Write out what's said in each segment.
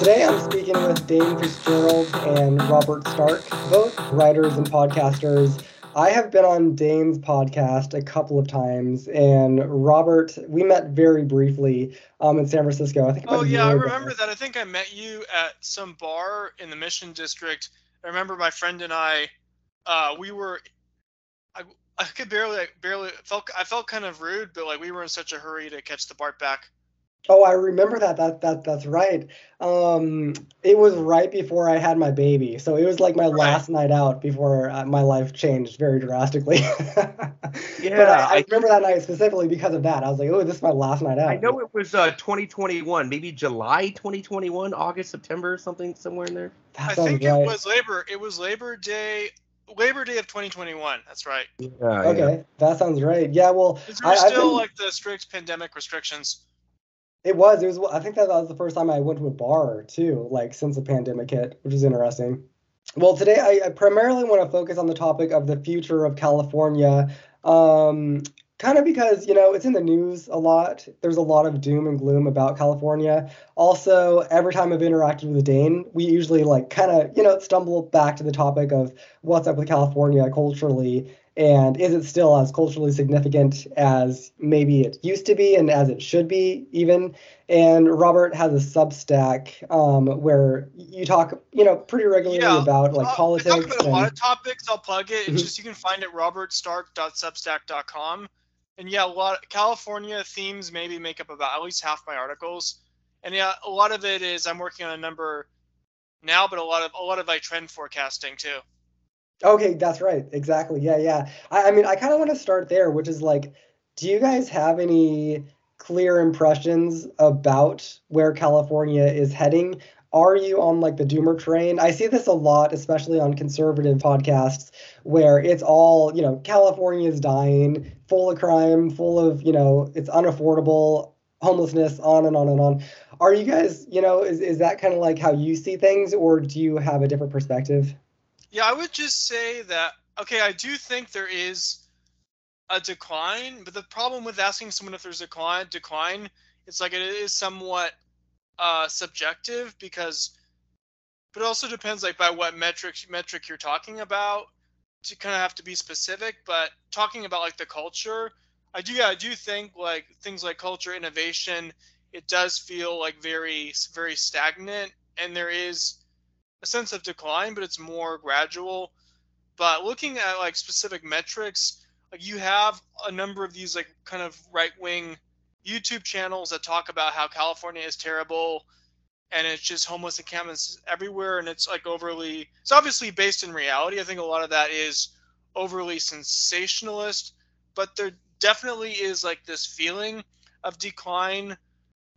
Today I'm speaking with Dain Fitzgerald and Robert Stark, both writers and podcasters. I have been on Dain's podcast a couple of times, and Robert, we met very briefly um, in San Francisco. I think. Oh yeah, I remember that. I think I met you at some bar in the Mission District. I remember my friend and I, uh, we were, I, I could barely, barely felt, I felt kind of rude, but like we were in such a hurry to catch the BART back. Oh, I remember that. That that that's right. Um, it was right before I had my baby, so it was like my right. last night out before uh, my life changed very drastically. yeah, but I, I, I, remember that night specifically because of that. I was like, "Oh, this is my last night out." I know it was uh, 2021, maybe July 2021, August, September, something somewhere in there. That I think right. it was Labor. It was Labor Day Labor Day of 2021. That's right. Yeah. Okay, yeah. that sounds right. Yeah. Well, there still been, like the strict pandemic restrictions. It was. It was. I think that, that was the first time I went to a bar too, like since the pandemic hit, which is interesting. Well, today I, I primarily want to focus on the topic of the future of California. Um, kind of because you know it's in the news a lot there's a lot of doom and gloom about california also every time i've interacted with dain we usually like kind of you know stumble back to the topic of what's up with california culturally and is it still as culturally significant as maybe it used to be and as it should be even? And robert has a substack um, where you talk you know pretty regularly yeah, about like uh, politics I talk about and, a lot of topics. I'll plug it. Mm-hmm. it's just you can find it robertstark.substack.com and yeah a lot of california themes maybe make up about at least half my articles. And yeah a lot of it is i'm working on a number now but a lot of a lot of like trend forecasting too Okay, that's right. Exactly. Yeah, yeah. I, I mean, I kind of want to start there, which is like, do you guys have any clear impressions about where California is heading? Are you on like the doomer train? I see this a lot, especially on conservative podcasts, where it's all, you know, California is dying, full of crime, full of, you know, it's unaffordable, homelessness, on and on and on. Are you guys, you know, is, is that kind of like how you see things, or do you have a different perspective? Yeah, I would just say that okay, I do think there is a decline, but the problem with asking someone if there's a decline, decline, it's like it is somewhat uh, subjective because, but it also depends like by what metric metric you're talking about. To kind of have to be specific, but talking about like the culture, I do yeah, I do think like things like culture innovation, it does feel like very very stagnant, and there is a sense of decline, but it's more gradual. But looking at like specific metrics, like you have a number of these like kind of right wing YouTube channels that talk about how California is terrible and it's just homeless encampments everywhere and it's like overly it's obviously based in reality. I think a lot of that is overly sensationalist, but there definitely is like this feeling of decline,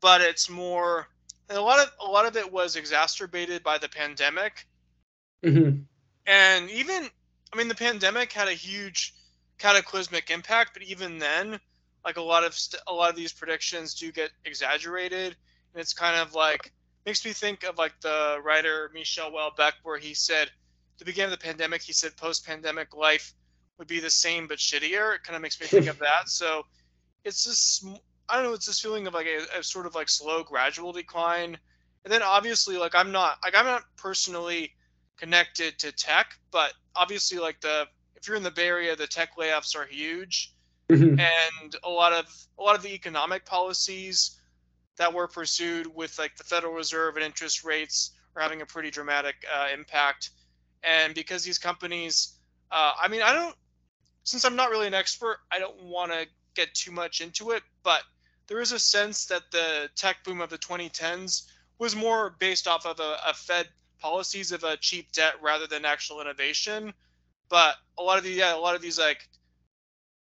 but it's more and a lot of a lot of it was exacerbated by the pandemic. Mm-hmm. And even, I mean, the pandemic had a huge cataclysmic impact, but even then, like a lot of st- a lot of these predictions do get exaggerated, and it's kind of like makes me think of like the writer Michel Houellebecq, where he said, the beginning of the pandemic, he said post-pandemic life would be the same but shittier. It kind of makes me think of that. So it's just I don't know, it's this feeling of like a, a, sort of like slow, gradual decline. And then obviously, like I'm not like I'm not personally connected to tech, but obviously, like the if you're in the Bay Area, the tech layoffs are huge, mm-hmm. and a lot of a lot of the economic policies that were pursued with like the Federal Reserve and interest rates are having a pretty dramatic uh, impact. And because these companies, uh, I mean, I don't, since I'm not really an expert, I don't want to get too much into it, but there is a sense that the tech boom of the 2010s was more based off of a, a Fed policies of a cheap debt rather than actual innovation. But a lot of the yeah, a lot of these like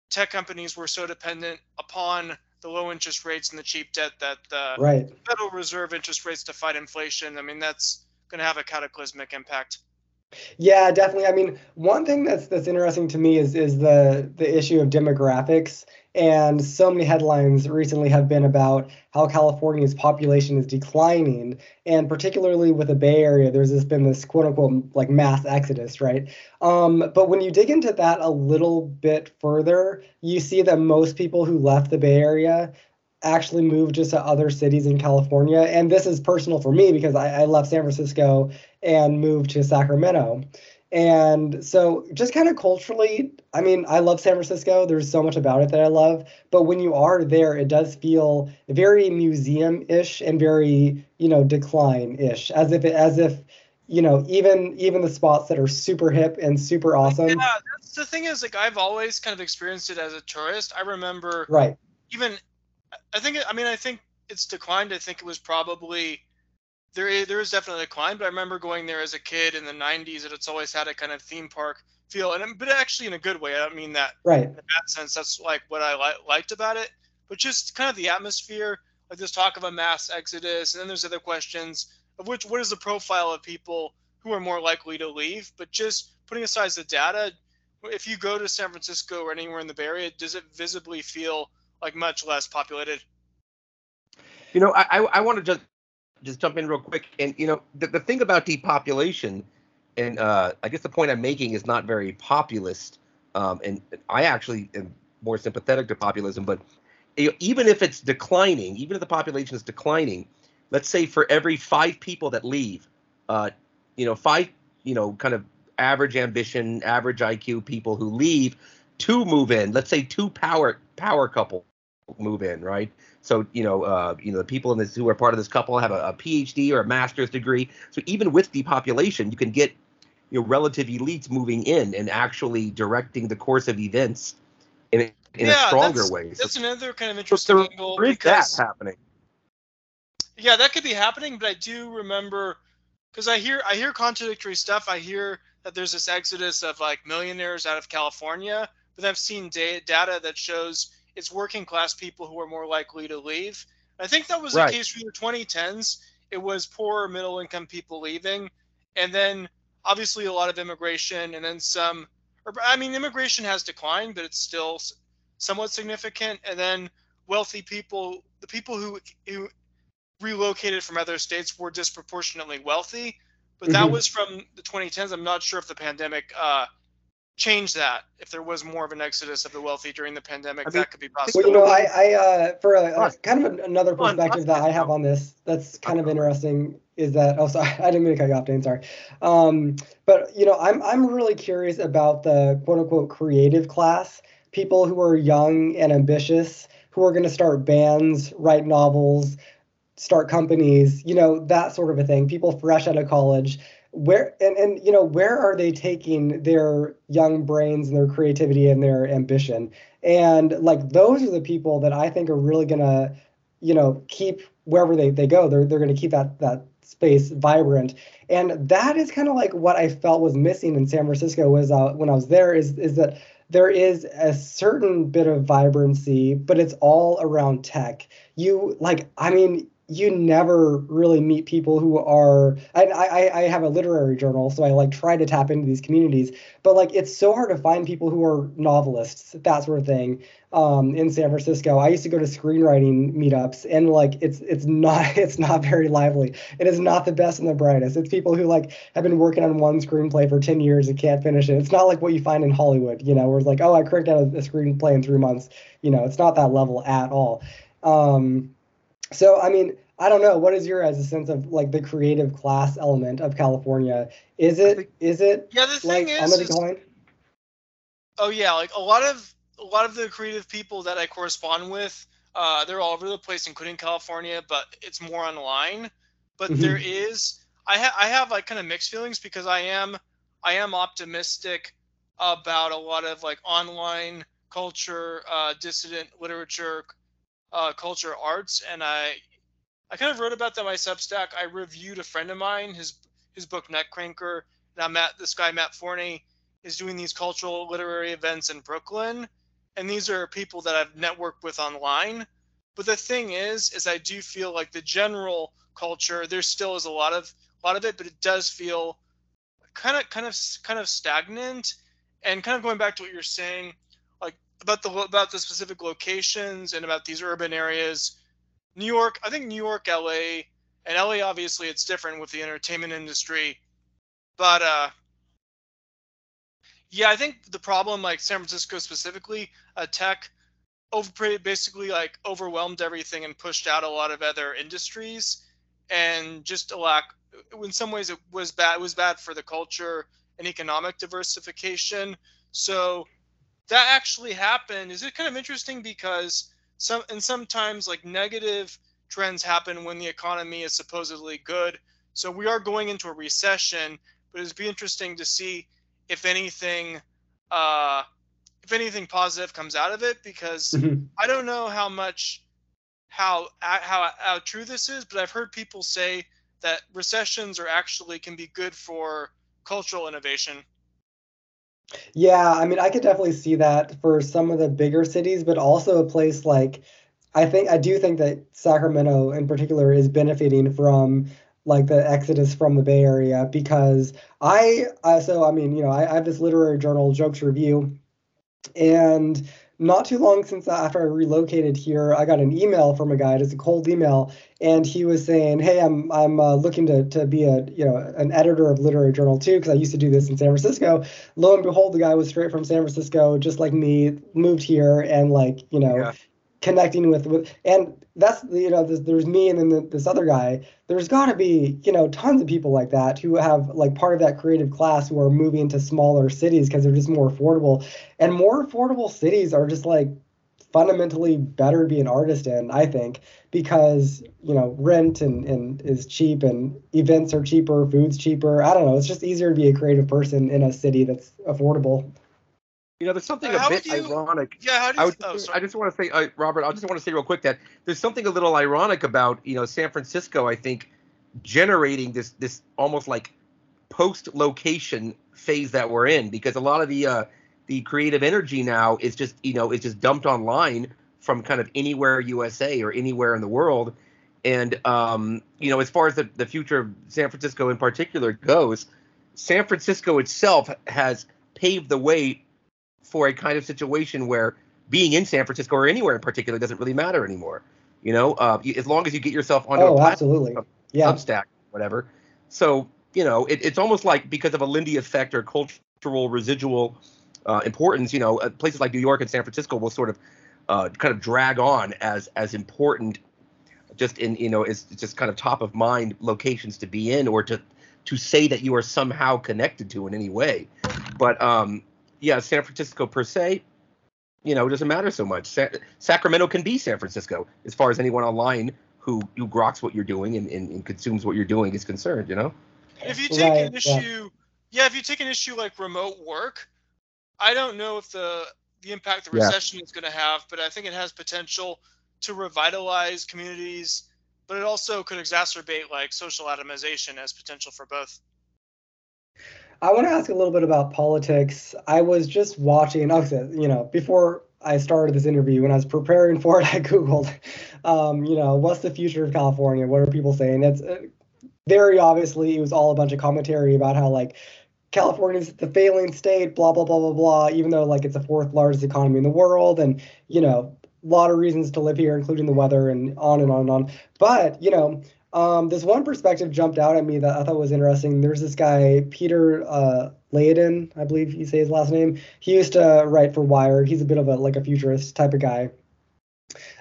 tech companies were so dependent upon the low interest rates and the cheap debt that the right. Federal Reserve interest rates to fight inflation. I mean, that's going to have a cataclysmic impact. Yeah, definitely. I mean, one thing that's that's interesting to me is is the the issue of demographics and so many headlines recently have been about how California's population is declining. And particularly with the Bay Area, there's just been this quote unquote like mass exodus, right? Um, but when you dig into that a little bit further, you see that most people who left the Bay Area actually moved just to other cities in California. And this is personal for me because I, I left San Francisco and moved to Sacramento. And so, just kind of culturally, I mean, I love San Francisco. There's so much about it that I love. But when you are there, it does feel very museum-ish and very, you know, decline-ish, as if it, as if, you know, even even the spots that are super hip and super awesome. Yeah, that's the thing is like I've always kind of experienced it as a tourist. I remember Right. even I think I mean I think it's declined. I think it was probably there is, there is definitely a decline, but I remember going there as a kid in the 90s and it's always had a kind of theme park feel and but actually in a good way. I don't mean that Right. in that sense. That's like what I li- liked about it, but just kind of the atmosphere, like this talk of a mass exodus, and then there's other questions of which what is the profile of people who are more likely to leave. But just putting aside the data, if you go to San Francisco or anywhere in the Bay Area, does it visibly feel like much less populated? You know, I I, I want to just just jump in real quick, and you know, the, the thing about depopulation, and uh, I guess the point I'm making is not very populist, um, and I actually am more sympathetic to populism, but you know, even if it's declining, even if the population is declining, let's say for every five people that leave, uh, you know, five, you know, kind of average ambition, average IQ people who leave, two move in. Let's say two power power couple move in, right? So you know, uh, you know, the people in this who are part of this couple have a, a PhD or a master's degree. So even with depopulation, you can get you know relative elites moving in and actually directing the course of events in a, in Yeah, a stronger that's- way. So, That's another kind of interesting there angle is that happening. yeah, that could be happening, but I do remember because I hear I hear contradictory stuff. I hear that there's this exodus of like millionaires out of California, but I've seen da- data that shows it's working class people who are more likely to leave. I think that was Right. the case for the 2010s. It was poor middle income people leaving, and then obviously a lot of immigration, and then some. Or I mean, immigration has declined, but it's still somewhat significant. And then wealthy people, the people who who relocated from other states were disproportionately wealthy. But that Mhm. was from the 2010s. I'm not sure if the pandemic uh, changed that. If there was more of an exodus of the wealthy during the pandemic, I mean, that could be possible Well, possible. you know, I, I uh, for a, a kind of another Come on, perspective that I have on this that's kind of interesting is that oh sorry I didn't mean to cut you off Dain sorry. Um, but you know I'm I'm really curious about the quote unquote creative class people who are young and ambitious who are going to start bands write novels start companies you know that sort of a thing people fresh out of college where and, and you know where are they taking their young brains and their creativity and their ambition and like those are the people that I think are really gonna, you know, keep wherever they, they go, they're they're gonna keep that that space vibrant. And that is kind of like what I felt was missing in San Francisco was uh, when I was there is is that there is a certain bit of vibrancy, but it's all around tech. You like, I mean, you never really meet people who are. I, I I have a literary journal, so I like try to tap into these communities. But like, it's so hard to find people who are novelists, that sort of thing, um, in San Francisco. I used to go to screenwriting meetups, and like, it's it's not it's not very lively. It is not the best and the brightest. It's people who like have been working on one screenplay for ten years and can't finish it. It's not like what you find in Hollywood, you know, where it's like, oh, I cranked out a, a screenplay in three months. You know, it's not that level at all. Um, so I mean, I don't know. What is your as a sense of like the creative class element of California? Is it think- is it yeah, the like thing on is, the is decline? Oh yeah, like a lot of a lot of the creative people that I correspond with, uh, they're all over the place, including California, but it's more online. But Mhm. there is, I have I have like kind of mixed feelings because I am I am optimistic about a lot of like online culture, uh, dissident literature, uh, culture arts, and I I kind of wrote about that my Substack. I reviewed a friend of mine his his book Nutcranker, I met this guy Matt Forney is doing these cultural literary events in Brooklyn, and these are people that I've networked with online. But the thing is, is I do feel like the general culture there still is a lot of a lot of it, but it does feel kind of kind of kind of stagnant. And kind of going back to what you're saying, about the about the specific locations and about these urban areas, New York. I think New York, LA, and LA obviously it's different with the entertainment industry, but uh, yeah, I think the problem, like San Francisco specifically, uh, tech over basically like overwhelmed everything and pushed out a lot of other industries and just a lack in some ways it was bad it was bad for the culture and economic diversification so that actually happened is it kind of interesting because some and sometimes like negative trends happen when the economy is supposedly good so we are going into a recession but it'd be interesting to see if anything uh if anything positive comes out of it because mm-hmm. I don't know how much how how how true this is, but I've heard people say that recessions are actually can be good for cultural innovation. Yeah, I mean, I could definitely see that for some of the bigger cities, but also a place like I think I do think that Sacramento in particular is benefiting from like the exodus from the Bay Area because I, I so I mean, you know, I, I have this literary journal, Jokes Review, and not too long since after I relocated here, I got an email from a guy. It's a cold email, and he was saying, "Hey, I'm I'm uh, looking to to be a you know an editor of literary journal too because I used to do this in San Francisco." Lo and behold, the guy was straight from San Francisco, just like me, moved here, and like you know, yeah connecting with, with and that's you know there's, there's me and then the, this other guy. There's got to be you know tons of people like that who have like part of that creative class who are moving to smaller cities because they're just more affordable. And more affordable cities are just like fundamentally better to be an artist in i think because you know rent and, and is cheap and events are cheaper food's cheaper. I don't know. It's just easier to be a creative person in a city that's affordable you know, there's something uh, a bit you, ironic. Yeah, how do you, I, would, oh, I just want to say, uh, Robert, I just want to say real quick that there's something a little ironic about you know San Francisco. I think generating this this almost like post location phase that we're in because a lot of the uh, the creative energy now is just you know is just dumped online from kind of anywhere USA or anywhere in the world. And um, you know, as far as the, the future of San Francisco in particular goes, San Francisco itself has paved the way for a kind of situation where being in San Francisco or anywhere in particular doesn't really matter anymore. You know, uh, as long as you get yourself onto oh, a absolutely. yeah. Substack, whatever. So you know, it, it's almost like because of a Lindy effect or cultural residual uh, importance, you know, uh, places like New York and San Francisco will sort of uh, kind of drag on as as important, just in you know, it's just kind of top of mind locations to be in or to to say that you are somehow connected to in any way. But um, yeah, San Francisco per se, you know, it doesn't matter so much. Sa- Sacramento can be San Francisco as far as anyone online who who groks what you're doing and, and, and consumes what you're doing is concerned. You know. If you take right, an issue, yeah. yeah. if you take an issue like remote work, I don't know if the the impact the recession yeah. is going to have, but I think it has potential to revitalize communities, but it also could exacerbate like social atomization as potential for both. I want to ask a little bit about politics. I was just watching, you know, before I started this interview, when I was preparing for it, I Googled, um, you know, what's the future of California? What are people saying? It's uh, very obviously, it was all a bunch of commentary about how, like, California's the failing state, blah, blah, blah, blah, blah, even though, like, it's the fourth largest economy in the world. And, you know, a lot of reasons to live here, including the weather and on and on and on. But, you know, um, this one perspective jumped out at me that I thought was interesting. There's this guy, Peter uh, Leyden, I believe you say his last name. He used to write for Wired. He's a bit of a like a futurist type of guy.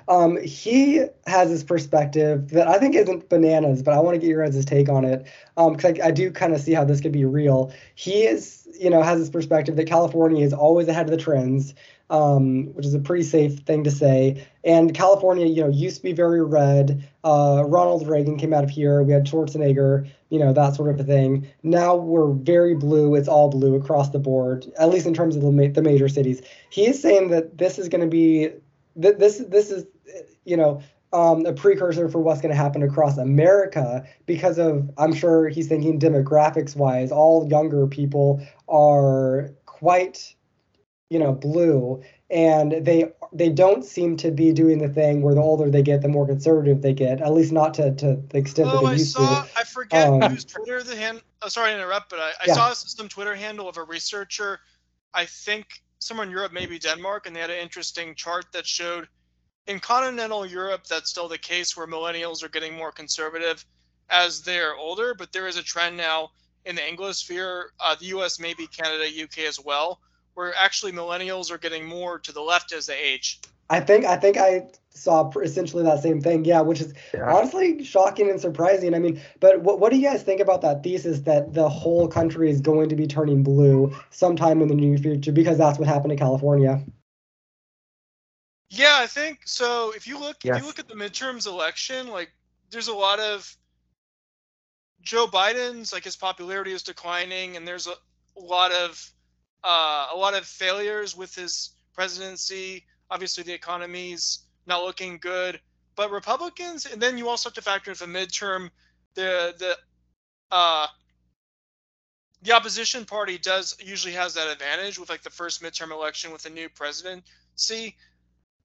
Um, he has this perspective that I think isn't bananas, but I want to get your guys' take on it because um, I, I do kind of see how this could be real. He is, you know, has this perspective that California is always ahead of the trends um, which is a pretty safe thing to say. And California, you know, used to be very red. Uh, Ronald Reagan came out of here. We had Schwarzenegger, you know, that sort of a thing. Now we're very blue. It's all blue across the board, at least in terms of the, ma- the major cities. He is saying that this is going to be th- this this is you know um, a precursor for what's going to happen across America because of, I'm sure he's thinking demographics wise, all younger people are quite you know blue and they they don't seem to be doing the thing where the older they get the more conservative they get at least not to, to the extent oh, that they I used saw, to i forget um, whose twitter the hand oh, sorry to interrupt but i, I yeah. saw some twitter handle of a researcher i think somewhere in europe maybe denmark and they had an interesting chart that showed in continental europe that's still the case where millennials are getting more conservative as they're older but there is a trend now in the anglosphere uh, the us maybe canada uk as well where actually millennials are getting more to the left as they age. I think I think I saw essentially that same thing. Yeah, which is yeah. honestly shocking and surprising. I mean, but what what do you guys think about that thesis that the whole country is going to be turning blue sometime in the near future because that's what happened in California? Yeah, I think so. If you look, yes. if you look at the midterms election, like there's a lot of Joe Biden's like his popularity is declining, and there's a, a lot of uh, a lot of failures with his presidency. Obviously, the economy's not looking good, but Republicans, and then you also have to factor in the midterm, the the uh, the opposition party does usually has that advantage with like the first midterm election with a new presidency.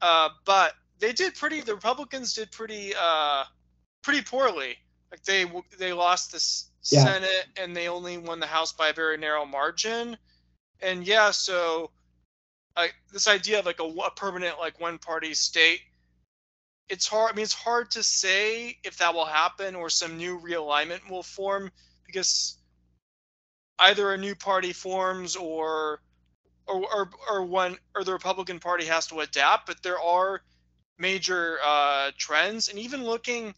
Uh, but they did pretty. The Republicans did pretty uh, pretty poorly. Like they they lost the yeah. Senate and they only won the House by a very narrow margin. And yeah, so like this idea of like a, a permanent like one party state it's hard i mean it's hard to say if that will happen or some new realignment will form because either a new party forms or or or, or one or the republican party has to adapt but there are major uh, trends. And even looking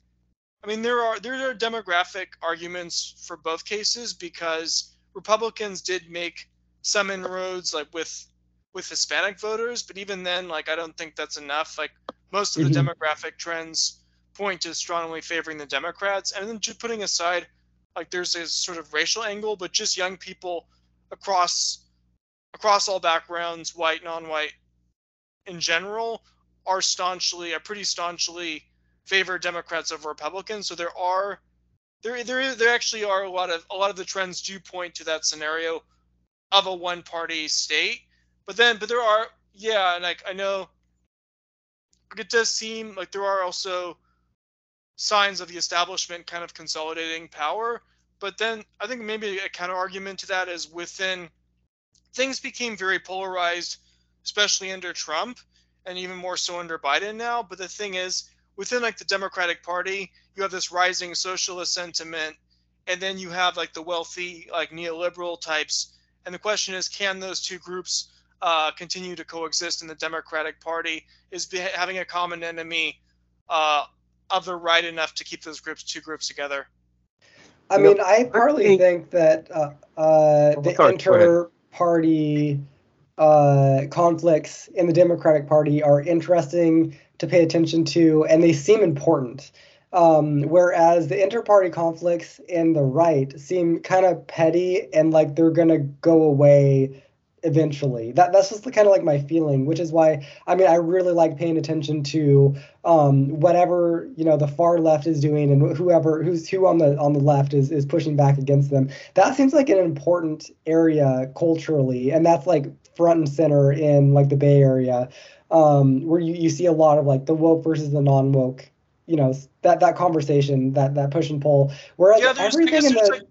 i mean there are there are demographic arguments for both cases because republicans did make some inroads like with with Hispanic voters, but even then, like I don't think that's enough. Like most of the mm-hmm. demographic trends point to strongly favoring the Democrats, and then just putting aside, like there's a sort of racial angle, but just young people across across all backgrounds, white, non-white, in general, are staunchly, are pretty staunchly favor Democrats over Republicans. So there are there there there actually are a lot of a lot of the trends do point to that scenario of a one-party state but then, but there are, yeah, and like I know it does seem like there are also signs of the establishment kind of consolidating power. But then I think maybe a counter argument to that is within things became very polarized, especially under Trump and even more so under Biden now. But the thing is, within like the Democratic Party, you have this rising socialist sentiment, and then you have like the wealthy, like neoliberal types. And the question is, can those two groups uh, continue to coexist in the Democratic Party is be- having a common enemy uh, of the right enough to keep those groups two groups together. I mean, I partly think that uh, uh, the inter-party uh, conflicts in the Democratic Party are interesting to pay attention to, and they seem important. Um, whereas the inter-party conflicts in the right seem kind of petty and like they're gonna go away eventually. That that's just kind of like my feeling, which is why I mean I really like paying attention to um, whatever you know the far left is doing and whoever who's who on the on the left is is pushing back against them. That seems like an important area culturally, and that's like front and center in like the Bay Area, um, where you, you see a lot of like the woke versus the non woke. You know that that conversation, that that push and pull. Whereas yeah, everything in the like,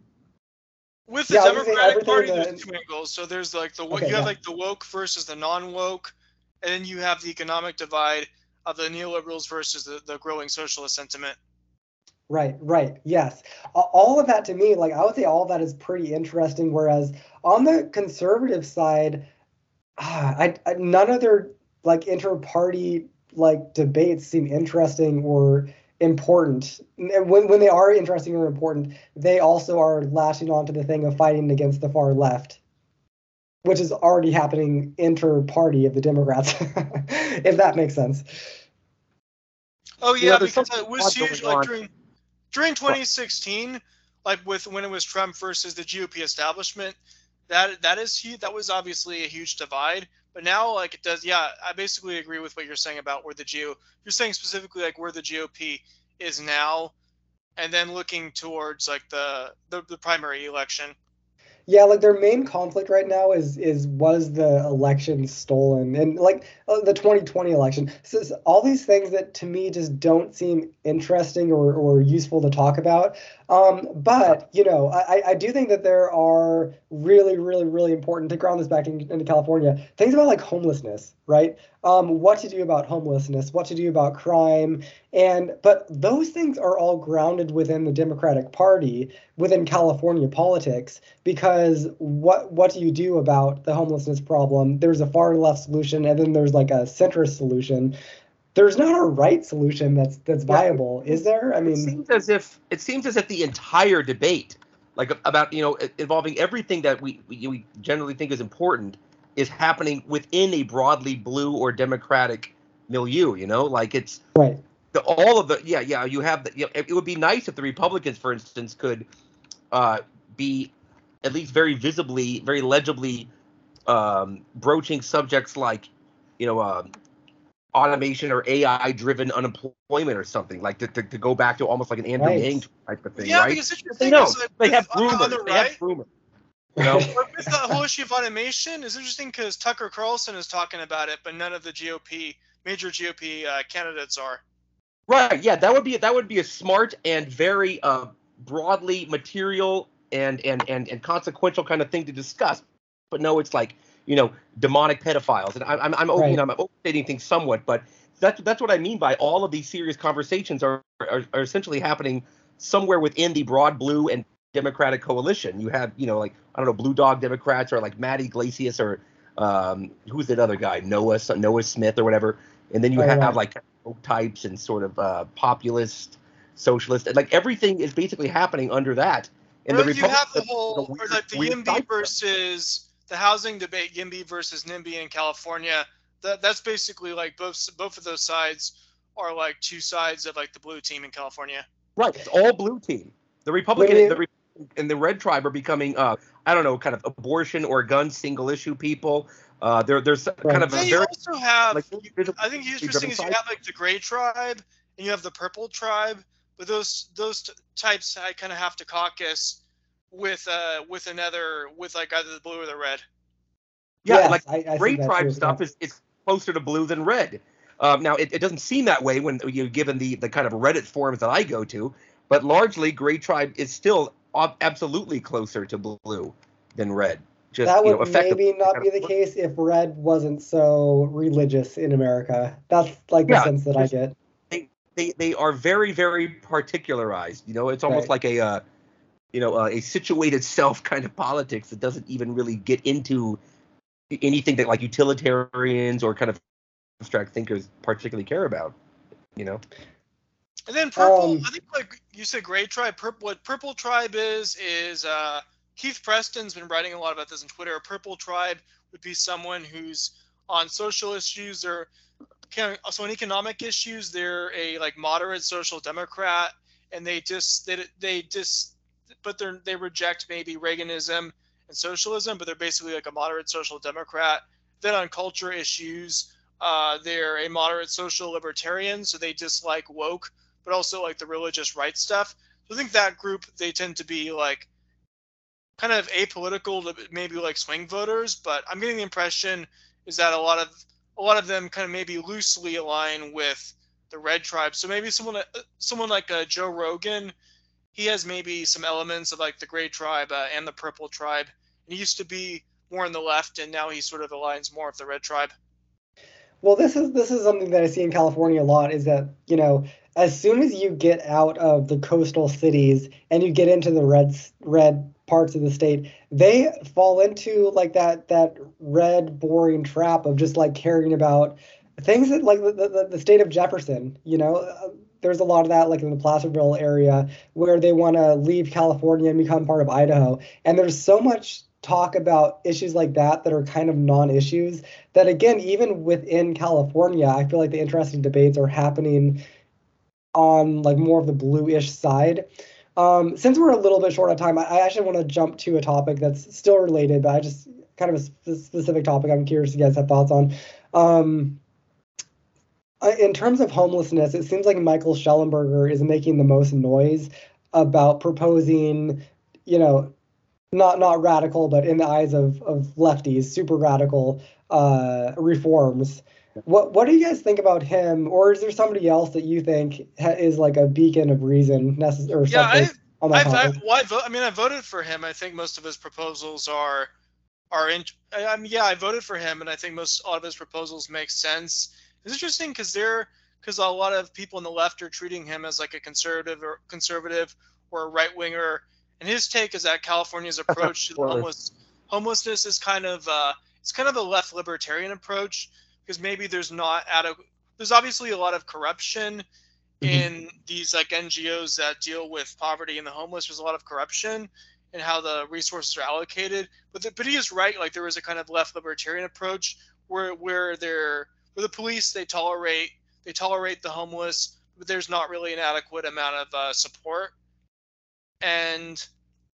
with the yeah, Democratic Party, the... there's two angles. So there's like the okay, you have yeah. like the woke versus the non-woke, and then you have the economic divide of the neoliberals versus the, the growing socialist sentiment. Right, right, yes. All of that to me, like I would say, all of that is pretty interesting. Whereas on the conservative side, ah, I, I none of their like inter-party like debates seem interesting or important. When, when they are interesting or important, they also are latching on to the thing of fighting against the far left, which is already happening inter-party of the Democrats, if that makes sense. Oh yeah, because it was huge. Like during during 2016, like with when it was Trump versus the GOP establishment, that that is huge. That was obviously a huge divide. But now, like it does, yeah, I basically agree with what you're saying about where the Geo. You're saying specifically like where the GOP is now, and then looking towards like the the, the primary election. Yeah, like their main conflict right now is is was the election stolen and like uh, the 2020 election. So, all these things that to me just don't seem interesting or, or useful to talk about. Um, but you know, I, I do think that there are really, really, really important to ground this back in, into California things about like homelessness, right? um, what to do about homelessness, what to do about crime, and but those things are all grounded within the Democratic Party, within California politics, because what what do you do about the homelessness problem? There's a far left solution, and then there's like a centrist solution. There's not a right solution that's that's viable, is there? I mean, it seems as if it seems as if the entire debate, like about you know involving everything that we we, we generally think is important is happening within a broadly blue or democratic milieu. You know, like it's right. The, all of the yeah yeah you have the, you know, it would be nice if the Republicans, for instance, could uh, be at least very visibly, very legibly um, broaching subjects like you know uh, automation or AI driven unemployment or something like to, to, to, go back to almost like an Andrew right. Yang type of thing, yeah, right? because interesting they, like, they have rumors. The right, they have rumors. You know? with the whole issue of automation is interesting because Tucker Carlson is talking about it, but none of the GOP major GOP uh, candidates are. Right. Yeah, that would be that would be a smart and very uh, broadly material and, and and and consequential kind of thing to discuss. But no, it's like you know demonic pedophiles, and I'm I'm, I'm right. you know I'm overstating things somewhat, but that's that's what I mean by all of these serious conversations are, are are essentially happening somewhere within the broad blue and Democratic coalition. You have, you know, like I don't know, Blue Dog Democrats or like Matt Yglesias or um, who's that other guy, Noah Noah Smith or whatever. And then you oh, have right. like types and sort of uh, populist, socialist, and like everything is basically happening under that. And well, the you have the whole, weird, or like the YIMBY versus the housing debate, YIMBY versus NIMBY in California. That that's basically like both both of those sides are like two sides of like the blue team in California. Right, it's all blue team. The Republican, the Republican and the red tribe are becoming uh I don't know kind of abortion or gun single issue people. Uh, there there's kind of a very also have like, I think the interesting is you have like the gray tribe and you have the purple tribe, but those those t- types I kind of have to caucus with uh with another with like either the blue or the red. Yeah, yes, like I, I gray tribe stuff is is closer to blue than red. Um, now it, it doesn't seem that way when you given the the kind of Reddit forums that I go to, but largely gray tribe is still absolutely closer to blue than red. Just, that would you know, maybe not be the case if red wasn't so religious in America. That's like the yeah, sense that I get. They, they they are very very particularized. You know, it's almost right. like a uh, you know uh, a situated self kind of politics that doesn't even really get into anything that like utilitarians or kind of abstract thinkers particularly care about. You know. And then purple, um, I think like you said, Gray Tribe. Purple, what Purple Tribe is is uh, Keith Preston's been writing a lot about this on Twitter. A Purple Tribe would be someone who's on social issues or so on economic issues. They're a like moderate social democrat, and they just they they just but they they reject maybe Reaganism and socialism, but they're basically like a moderate social democrat. Then on culture issues, uh, they're a moderate social libertarian, so they dislike woke but also like the religious right stuff. So I think that group they tend to be like kind of apolitical to maybe like swing voters, but I'm getting the impression is that a lot of a lot of them kind of maybe loosely align with the red tribe. So maybe someone uh, someone like uh, Joe Rogan, he has maybe some elements of like the gray tribe uh, and the purple tribe. And he used to be more on the left, and now he sort of aligns more with the red tribe. Well, this is this is something that I see in California a lot. Is that you know as soon as you get out of the coastal cities and you get into the red red parts of the state, they fall into like that that red boring trap of just like caring about things that like the, the, the state of Jefferson. You know, there's a lot of that like in the Placerville area where they want to leave California and become part of Idaho, and there's so much talk about issues like that that are kind of non-issues that again even within california i feel like the interesting debates are happening on like more of the bluish side. Um, since we're a little bit short on time, I, I actually want to jump to a topic that's still related, but I just kind of a specific topic I'm curious to guys have thoughts on. Um, in terms of homelessness, it seems like Michael Shellenberger is making the most noise about proposing, you know, not not radical, but in the eyes of of lefties, super radical uh, reforms what What do you guys think about him, or is there somebody else that you think ha- is like a beacon of reason, necess- or yeah? I, I've, I've, well, I, vote, I mean, I voted for him. I think most of his proposals are are in. I mean, yeah, I voted for him, and I think most a lot of his proposals make sense. It's interesting because they're because a lot of people on the left are treating him as like a conservative or conservative or a right winger. And his take is that California's approach to homeless homelessness is kind of uh, it's kind of a left libertarian approach because maybe there's not adequate. There's obviously a lot of corruption mm-hmm. in these like NGOs that deal with poverty and the homeless. There's a lot of corruption in how the resources are allocated. But the, but he is right. Like there is a kind of left libertarian approach where where they're where the police they tolerate they tolerate the homeless, but there's not really an adequate amount of uh, support. And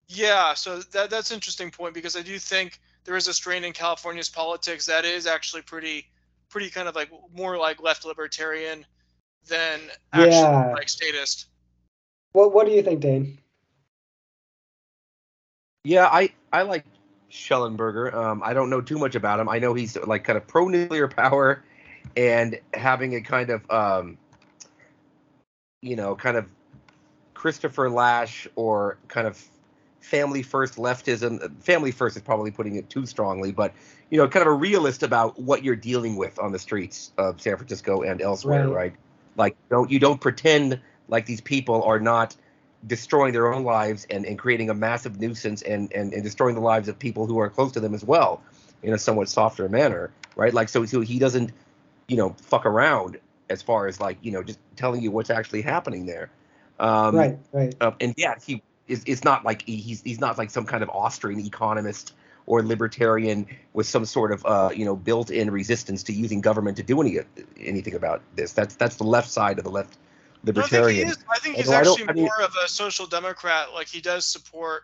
yeah, so that that's an interesting point because I do think there is a strain in California's politics that is actually pretty pretty kind of like more like left libertarian than actually yeah. like statist. What what do you think, Dain? Yeah, I I like Shellenberger. Um, I don't know too much about him. I know he's like kind of pro nuclear power and having a kind of um, you know kind of Christopher Lasch or kind of family first leftism. Family first is probably putting it too strongly, but you know, kind of a realist about what you're dealing with on the streets of San Francisco and elsewhere, right? right? Like, don't you don't pretend like these people are not destroying their own lives and, and creating a massive nuisance and, and, and destroying the lives of people who are close to them as well in a somewhat softer manner, right? Like, so, so he doesn't you know, fuck around as far as like, you know, just telling you what's actually happening there. Um, right, right. Uh, and yeah, he is. It's not like he's he's not like some kind of Austrian economist or libertarian with some sort of uh, you know built-in resistance to using government to do any anything about this. That's that's the left side of the left libertarian. I think, I think he's actually I mean, more of a social democrat. Like he does support.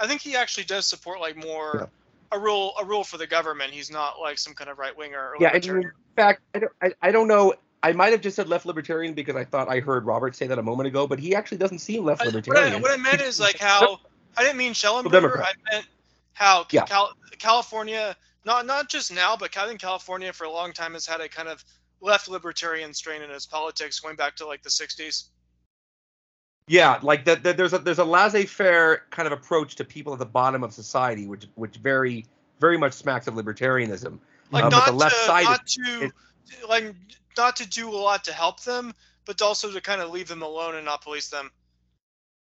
I think he actually does support like more yeah a rule a rule for the government. He's not like some kind of right winger. Yeah, and in fact, I don't, I, I don't know. I might have just said left libertarian because I thought I heard Robert say that a moment ago, but he actually doesn't seem left libertarian. What I, what I meant is like how I didn't mean Shellenberger. I meant how yeah. Cal, California, not not just now, but I think California for a long time has had a kind of left libertarian strain in its politics, going back to like the '60s. Yeah, like that. The, there's a there's a laissez-faire kind of approach to people at the bottom of society, which which very very much smacks of libertarianism. Like um, not the left to, side not to it, like not to do a lot to help them, but also to kind of leave them alone and not police them.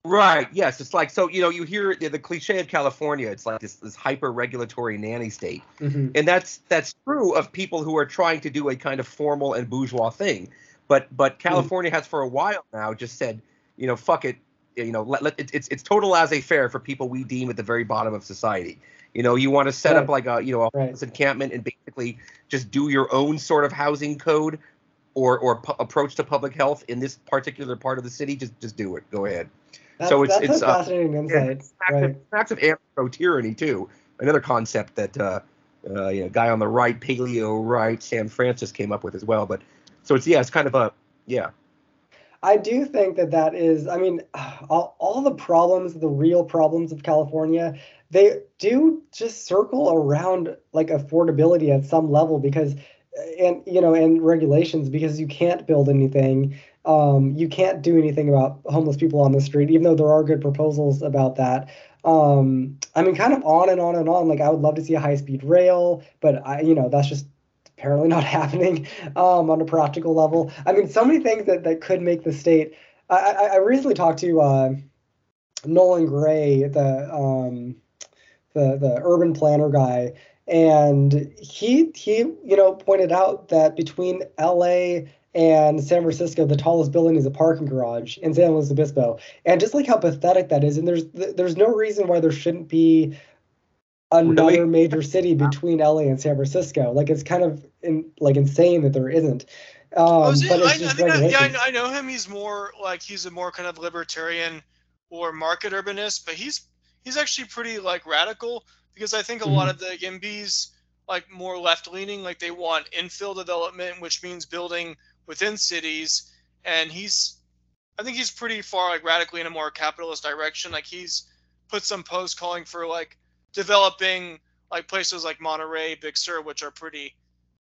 Right. Yes. It's like so. You know, you hear the, the cliche of California. It's like this this hyper regulatory nanny state, mm-hmm. and that's that's true of people who are trying to do a kind of formal and bourgeois thing. But but mm-hmm. California mm-hmm. has for a while now just said you know, fuck it, you know, let, let it's it's total laissez-faire for people we deem at the very bottom of society. You know, you want to set right. up like a you know a right. encampment and basically just do your own sort of housing code or or pu- approach to public health in this particular part of the city. Just just do it. Go ahead. That's, so it's it's uh, fascinating insight. Right. acts of anarcho tyranny too. Another concept that uh, uh, you know, guy on the right, paleo right, Sam Francis came up with as well. But so it's yeah, it's kind of a yeah. I do think that that is, I mean, all, all the problems, the real problems of California, they do just circle around like affordability at some level because, and, you know, and regulations because you can't build anything. Um, you can't do anything about homeless people on the street, even though there are good proposals about that. Um, I mean, kind of on and on and on. Like, I would love to see a high speed rail, but I, you know, that's just apparently not happening um, on a practical level. I mean, so many things that, that could make the state. I, I recently talked to uh, Nolan Gray, the um, the the urban planner guy, and he he you know pointed out that between L.A. and San Francisco, the tallest building is a parking garage in San Luis Obispo, and just like how pathetic that is, and there's there's no reason why there shouldn't be another really? major city between LA and San Francisco. Like it's kind of in, like insane that there isn't. Um, oh, but it's I, just I yeah, I know, I know him. He's more like he's a more kind of libertarian or market urbanist, but he's he's actually pretty like radical because I think a mm-hmm. lot of the YIMBYs like more left leaning, like they want infill development, which means building within cities, and he's I think he's pretty far like radically in a more capitalist direction. Like he's put some posts calling for like developing like places like Monterey, Big Sur, which are pretty,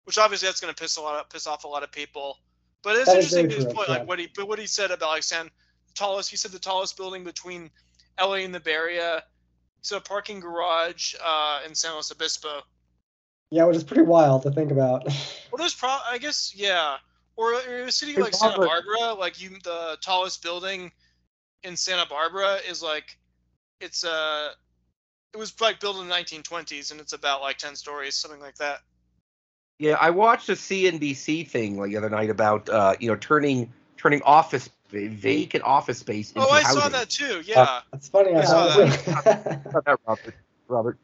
which obviously that's going to piss a lot of, piss off a lot of people. But it's that interesting his point, yeah. like what he but what he said about like San tallest. He said the tallest building between LA and the Bay Area a parking garage uh, in San Luis Obispo. Yeah, which is pretty wild to think about. Well, there's pro. I guess yeah. Or in a city like Santa Robert. Barbara, like you, the tallest building in Santa Barbara is like, it's uh, it was like built in the 1920s and it's about like 10 stories, something like that. Yeah, I watched a CNBC thing like the other night about uh, you know turning turning office vacant office space into Oh, I housing. saw that too. Yeah. That's funny. I, I saw saw that. That, Robert. Robert.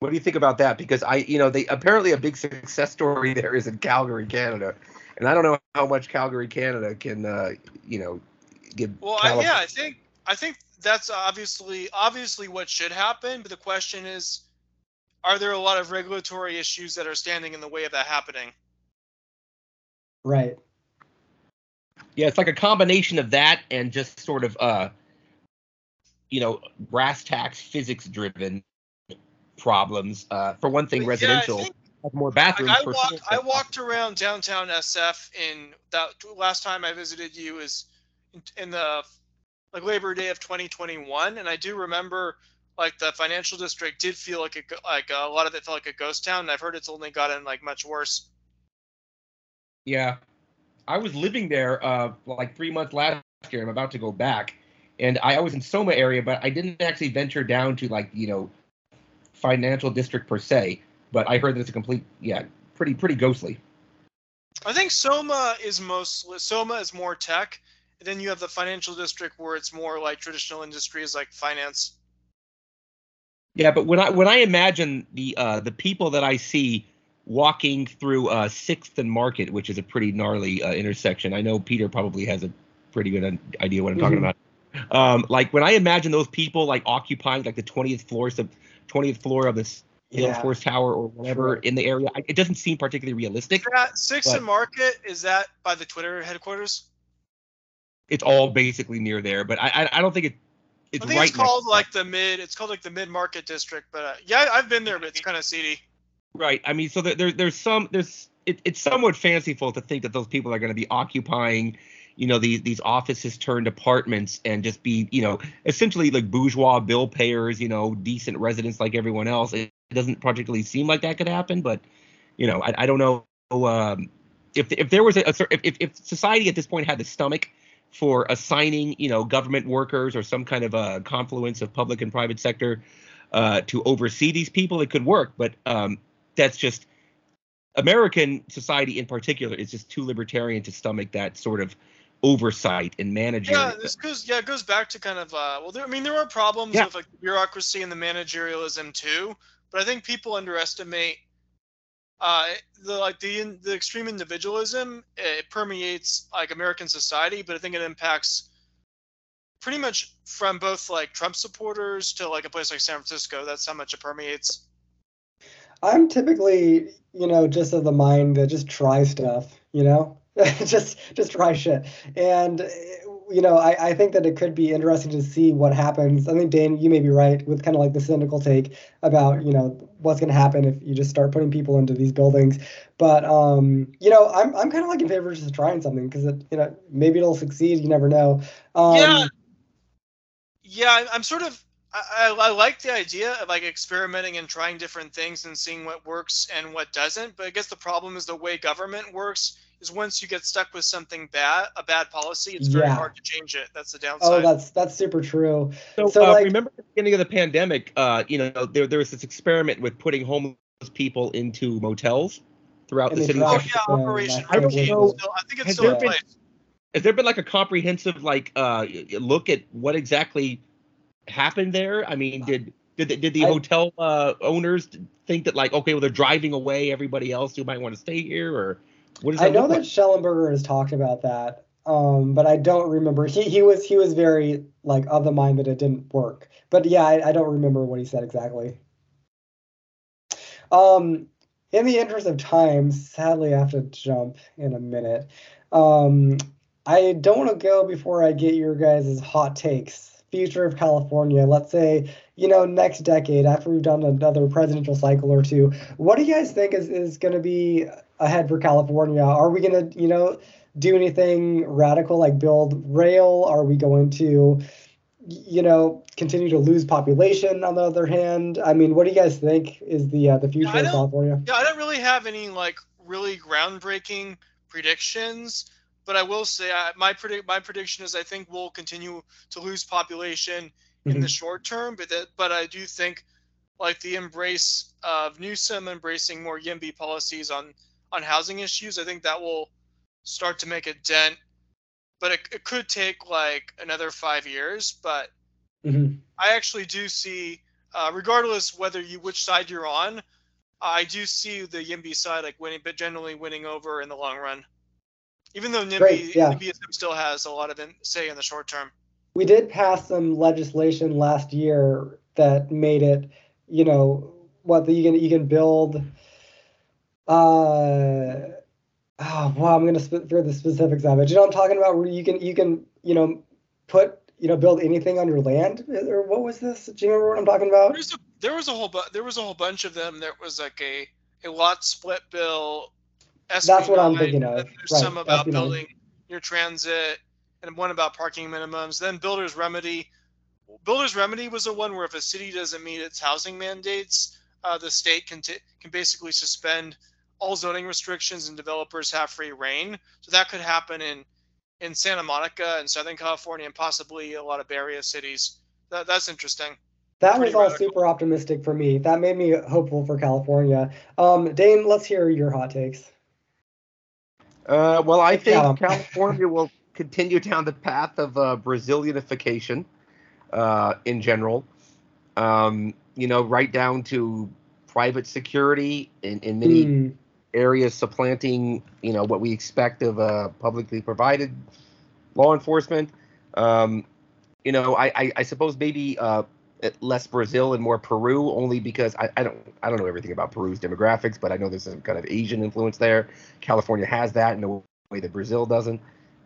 What do you think about that? Because I, you know, they apparently a big success story there is in Calgary, Canada, and I don't know how much Calgary, Canada can, uh, you know, give. Well, I, yeah, I think I think that's obviously obviously what should happen, but the question is, are there a lot of regulatory issues that are standing in the way of that happening? right. Yeah, it's like a combination of that and just sort of, uh, you know, brass tacks, physics driven problems. Uh, for one thing, But residential Yeah, I think, have more like, bathrooms. I per walked. I walked around downtown SF in that last time I visited you was in, in the like Labor Day of 2021, and I do remember like the financial district did feel like a like a lot of it felt like a ghost town. And I've heard it's only gotten like much worse. Yeah, I was living there uh, like three months last year. I'm about to go back, and I, I was in Soma area, but I didn't actually venture down to like you know financial district per se. But I heard that it's a complete yeah, pretty pretty ghostly. I think Soma is most Soma is more tech. And then you have the financial district where it's more like traditional industries like finance. Yeah, but when I when I imagine the uh, the people that I see walking through uh, Sixth and Market, which is a pretty gnarly uh, intersection, I know Peter probably has a pretty good idea what I'm talking Mhm. about. Um, like when I imagine those people like occupying like the 20th floor of 20th floor of this Yeah. Salesforce Tower or whatever Sure. in the area, I, it doesn't seem particularly realistic. Is Sixth But- and Market is that by the Twitter headquarters? It's all basically near there, but I I, I don't think it it's I think right it's called next- like the mid. It's called like the mid market district. But uh, yeah, I've been there, but it's kind of seedy. Right. I mean, so there, there there's some there's it, it's somewhat fanciful to think that those people are going to be occupying, you know, these these offices turned apartments and just be, you know, essentially like bourgeois bill payers, you know, decent residents like everyone else. It doesn't particularly seem like that could happen, but you know, I, I don't know um, if if there was a, a if if society at this point had the stomach for assigning, you know, government workers or some kind of a confluence of public and private sector uh, to oversee these people, it could work. But um, that's just American society in particular is just too libertarian to stomach that sort of oversight and managing. Yeah, this goes. Yeah, it goes back to kind of. Uh, well, there, I mean, there are problems Yeah. with like bureaucracy and the managerialism too. But I think people underestimate uh, the like the the extreme individualism. It permeates like American society, but I think it impacts pretty much from both like Trump supporters to like a place like San Francisco. That's how much it permeates. I'm typically, you know, just of the mind that just try stuff, you know, just just try shit. And you know, I, I think that it could be interesting to see what happens. I think Dain, you may be right with kind of like the cynical take about, you know, what's going to happen if you just start putting people into these buildings. But um, you know, I'm I'm kind of like in favor of just trying something because it, you know, maybe it'll succeed. You never know. Um, Yeah. Yeah, I'm, sort of. I, I like the idea of like experimenting and trying different things and seeing what works and what doesn't. But I guess the problem is the way government works is once you get stuck with something bad, a bad policy, it's very Yeah. hard to change it. That's the downside. Oh, that's that's super true. So, So, uh, like- remember the beginning of the pandemic, uh, you know, there there was this experiment with putting homeless people into motels throughout the city. oh tried- yeah, Yeah, Operation I don't know- Still, I think it's has still there in been- place. Has there been like a comprehensive like uh look at what exactly happened there? I mean, did did the, did the I- hotel uh, owners think that like okay, well they're driving away everybody else who might want to stay here, or does I know that like? Shellenberger has talked about that, um, but I don't remember. He he was he was very like of the mind that it didn't work. But yeah, I, I don't remember what he said exactly. Um, in the interest of time, sadly, I have to jump in a minute. Um, I don't want to go before I get your guys' hot takes. Future of California, let's say, you know, next decade after we've done another presidential cycle or two. What do you guys think is, is going to be ahead for California? Are we going to, you know, do anything radical like build rail? Are we going to, you know, continue to lose population. On the other hand, I mean, what do you guys think is the uh, the future I of California? Yeah, I don't really have any like really groundbreaking predictions, but I will say I, my predict my prediction is I think we'll continue to lose population in the Mhm. short term, but that but I do think like the embrace of Newsom embracing more YIMBY policies on on housing issues, I think that will start to make a dent. But it, it could take like another five years, but Mhm. I actually do see, uh, regardless whether you which side you're on, I do see the YIMBY side like winning, but generally winning over in the long run. Even though NIMBY, Great, yeah. NIMBYism still has a lot of in, say in the short term. We did pass some legislation last year that made it, you know, what you can you can build. Uh, oh, well, I'm gonna sp- throw the specifics of it. You know, what I'm talking about where you can you can you know put you know build anything on your land or what was this? Do you remember what I'm talking about? There's a, there was a whole bu- there was a whole bunch of them. There was like a a lot split bill. That's what I'm thinking of. There's Right, some about SB9. building your transit, and one about parking minimums. Then builders remedy. Builders remedy was the one where if a city doesn't meet its housing mandates, uh, the state can t- can basically suspend all zoning restrictions and developers have free reign. So that could happen in in Santa Monica and Southern California and possibly a lot of Bay Area cities. That, that's interesting. That was all radical. super optimistic for me. That made me hopeful for California. Um, Dain, let's hear your hot takes. Uh, well, I think Yeah. California will continue down the path of uh, Brazilianification uh, in general. Um, you know, right down to private security in, in many Hmm. Areas supplanting, you know, what we expect of uh, publicly provided law enforcement. Um, you know, I, I, I suppose maybe uh, less Brazil and more Peru, only because I, I don't I don't know everything about Peru's demographics, but I know there's some kind of Asian influence there. California has that in a way that Brazil doesn't.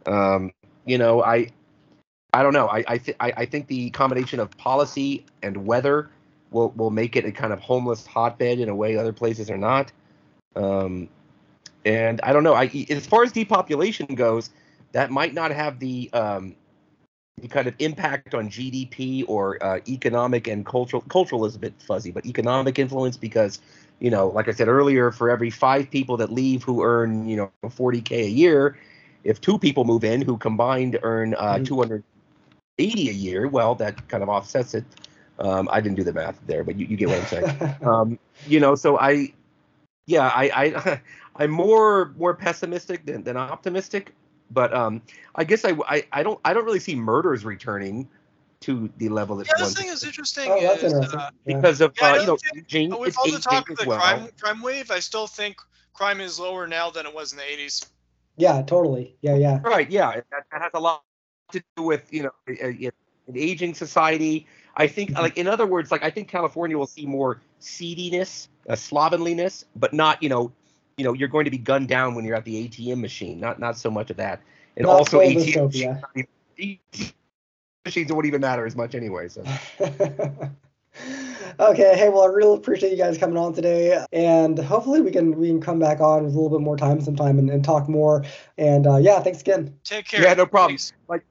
Um, you know, I I don't know. I I, th- I I think the combination of policy and weather will will make it a kind of homeless hotbed in a way other places are not. Um, and I don't know. I as far as depopulation goes, that might not have the um, the kind of impact on GDP or uh, economic and cultural. Cultural is a bit fuzzy, but economic influence because you know, like I said earlier, for every five people that leave who earn you know 40k a year, if two people move in who combined earn uh, Mhm. 280 a year, well, that kind of offsets it. Um, I didn't do the math there, but you, you get what I'm saying um, you know, so I, yeah, I, I, I'm more more pessimistic than, than optimistic, but um, I guess I, I, I don't I don't really see murders returning to the level that Yeah, this thing is interesting. oh, that's is, interesting. uh, Yeah. because of Yeah, uh, you know think- aging. with It's all the talk of the well. crime crime wave, I still think crime is lower now than it was in the 80s. Yeah, totally. Yeah, yeah. Right. Yeah. That, that has a lot to do with you know a- a- an aging society. I think, Mhm. like in other words, like I think California will see more seediness, uh, slovenliness, but not you know, you know, you're going to be gunned down when you're at the ATM machine. Not not so much of that, and Not also ATM dystopia. machines, ATM machines won't even matter as much anyway. So okay, hey, well, I really appreciate you guys coming on today, and hopefully we can we can come back on with a little bit more time sometime and, and talk more. And uh, yeah, thanks again. Take care. Yeah, no problem. Thanks. like